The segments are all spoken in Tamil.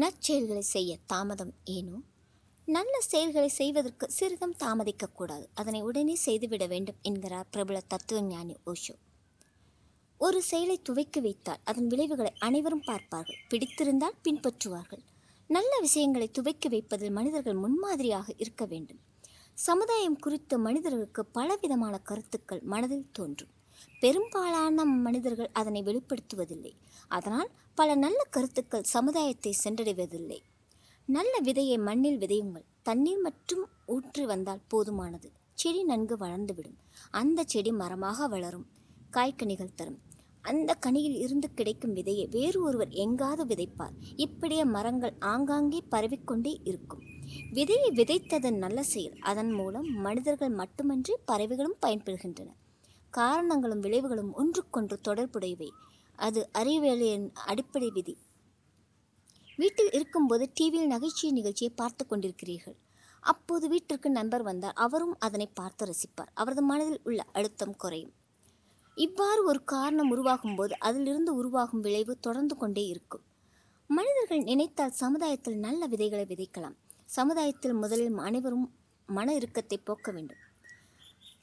நற்செயல்களை செய்ய தாமதம் ஏனோ? நல்ல செயல்களை செய்வதற்கு சிறிதும் தாமதிக்கக்கூடாது. அதனை உடனே செய்துவிட வேண்டும் என்கிறார் பிரபல தத்துவஞானி ஓஷோ. ஒரு செயலை துவக்கி வைத்தால் அதன் விளைவுகளை அனைவரும் பார்ப்பார்கள். பிடித்திருந்தால் பின்பற்றுவார்கள். நல்ல விஷயங்களை துவக்கி வைப்பதில் மனிதர்கள் முன்மாதிரியாக இருக்க வேண்டும். சமுதாயம் குறித்து மனிதர்களுக்கு பலவிதமான கருத்துக்கள் மனதில் தோன்றும். பெரும்பாலான மனிதர்கள் அதனை வெளிப்படுத்துவதில்லை. அதனால் பல நல்ல கருத்துக்கள் சமுதாயத்தை சென்றடைவதில்லை. நல்ல விதையை மண்ணில் விதையுங்கள். தண்ணீர் மற்றும் ஊற்றி வந்தால் போதுமானது. செடி நன்கு வளர்ந்துவிடும். அந்த செடி மரமாக வளரும். காய்கனிகள் தரும். அந்த கனியில் இருந்து கிடைக்கும் விதையை வேறு ஒருவர் எங்காவது விதைப்பார். இப்படியே மரங்கள் ஆங்காங்கே பரவிக்கொண்டே இருக்கும். விதையை விதைத்ததன் நல்ல செயல். அதன் மூலம் மனிதர்கள் மட்டுமன்றி பறவைகளும் பயன்பெறுகின்றன. காரணங்களும் விளைவுகளும் ஒன்றுக்கொன்று தொடர்புடையவை. அது அறிவியலின் அடிப்படை விதி. வீட்டில் இருக்கும்போது டிவியில் நகைச்சுவை நிகழ்ச்சியை பார்த்து கொண்டிருக்கிறீர்கள். அப்போது வீட்டிற்கு நண்பர் வந்தார். அவரும் அதனை பார்த்து ரசிப்பார். அவரது மனதில் உள்ள அழுத்தம் குறையும். இவ்வாறு ஒரு காரணம் உருவாகும் போது அதிலிருந்து உருவாகும் விளைவு தொடர்ந்து கொண்டே இருக்கும். மனிதர்கள் நினைத்தால் சமுதாயத்தில் நல்ல விதைகளை விதைக்கலாம். சமுதாயத்தில் முதலில் அனைவரும் மன இறுக்கத்தை போக்க வேண்டும்.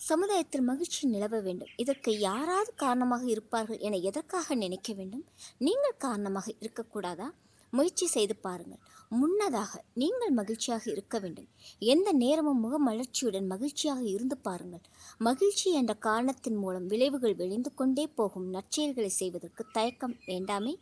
சமுதாயத்தில் மகிழ்ச்சி நிலவ வேண்டும். இதற்கு யாராவது காரணமாக இருப்பார்கள் என எதற்காக நினைக்க வேண்டும்? நீங்கள் காரணமாக இருக்கக்கூடாதா? முயற்சி செய்து பாருங்கள். முன்னதாக நீங்கள் மகிழ்ச்சியாக இருக்க வேண்டும். எந்த நேரமும் முகமலர்ச்சியுடன் மகிழ்ச்சியாக இருந்து பாருங்கள். மகிழ்ச்சி என்ற காரணத்தின் மூலம் விளைவுகள் விளைந்து கொண்டே போகும் நற்செயல்களை செய்வதற்கு தயக்கம் வேண்டாமே.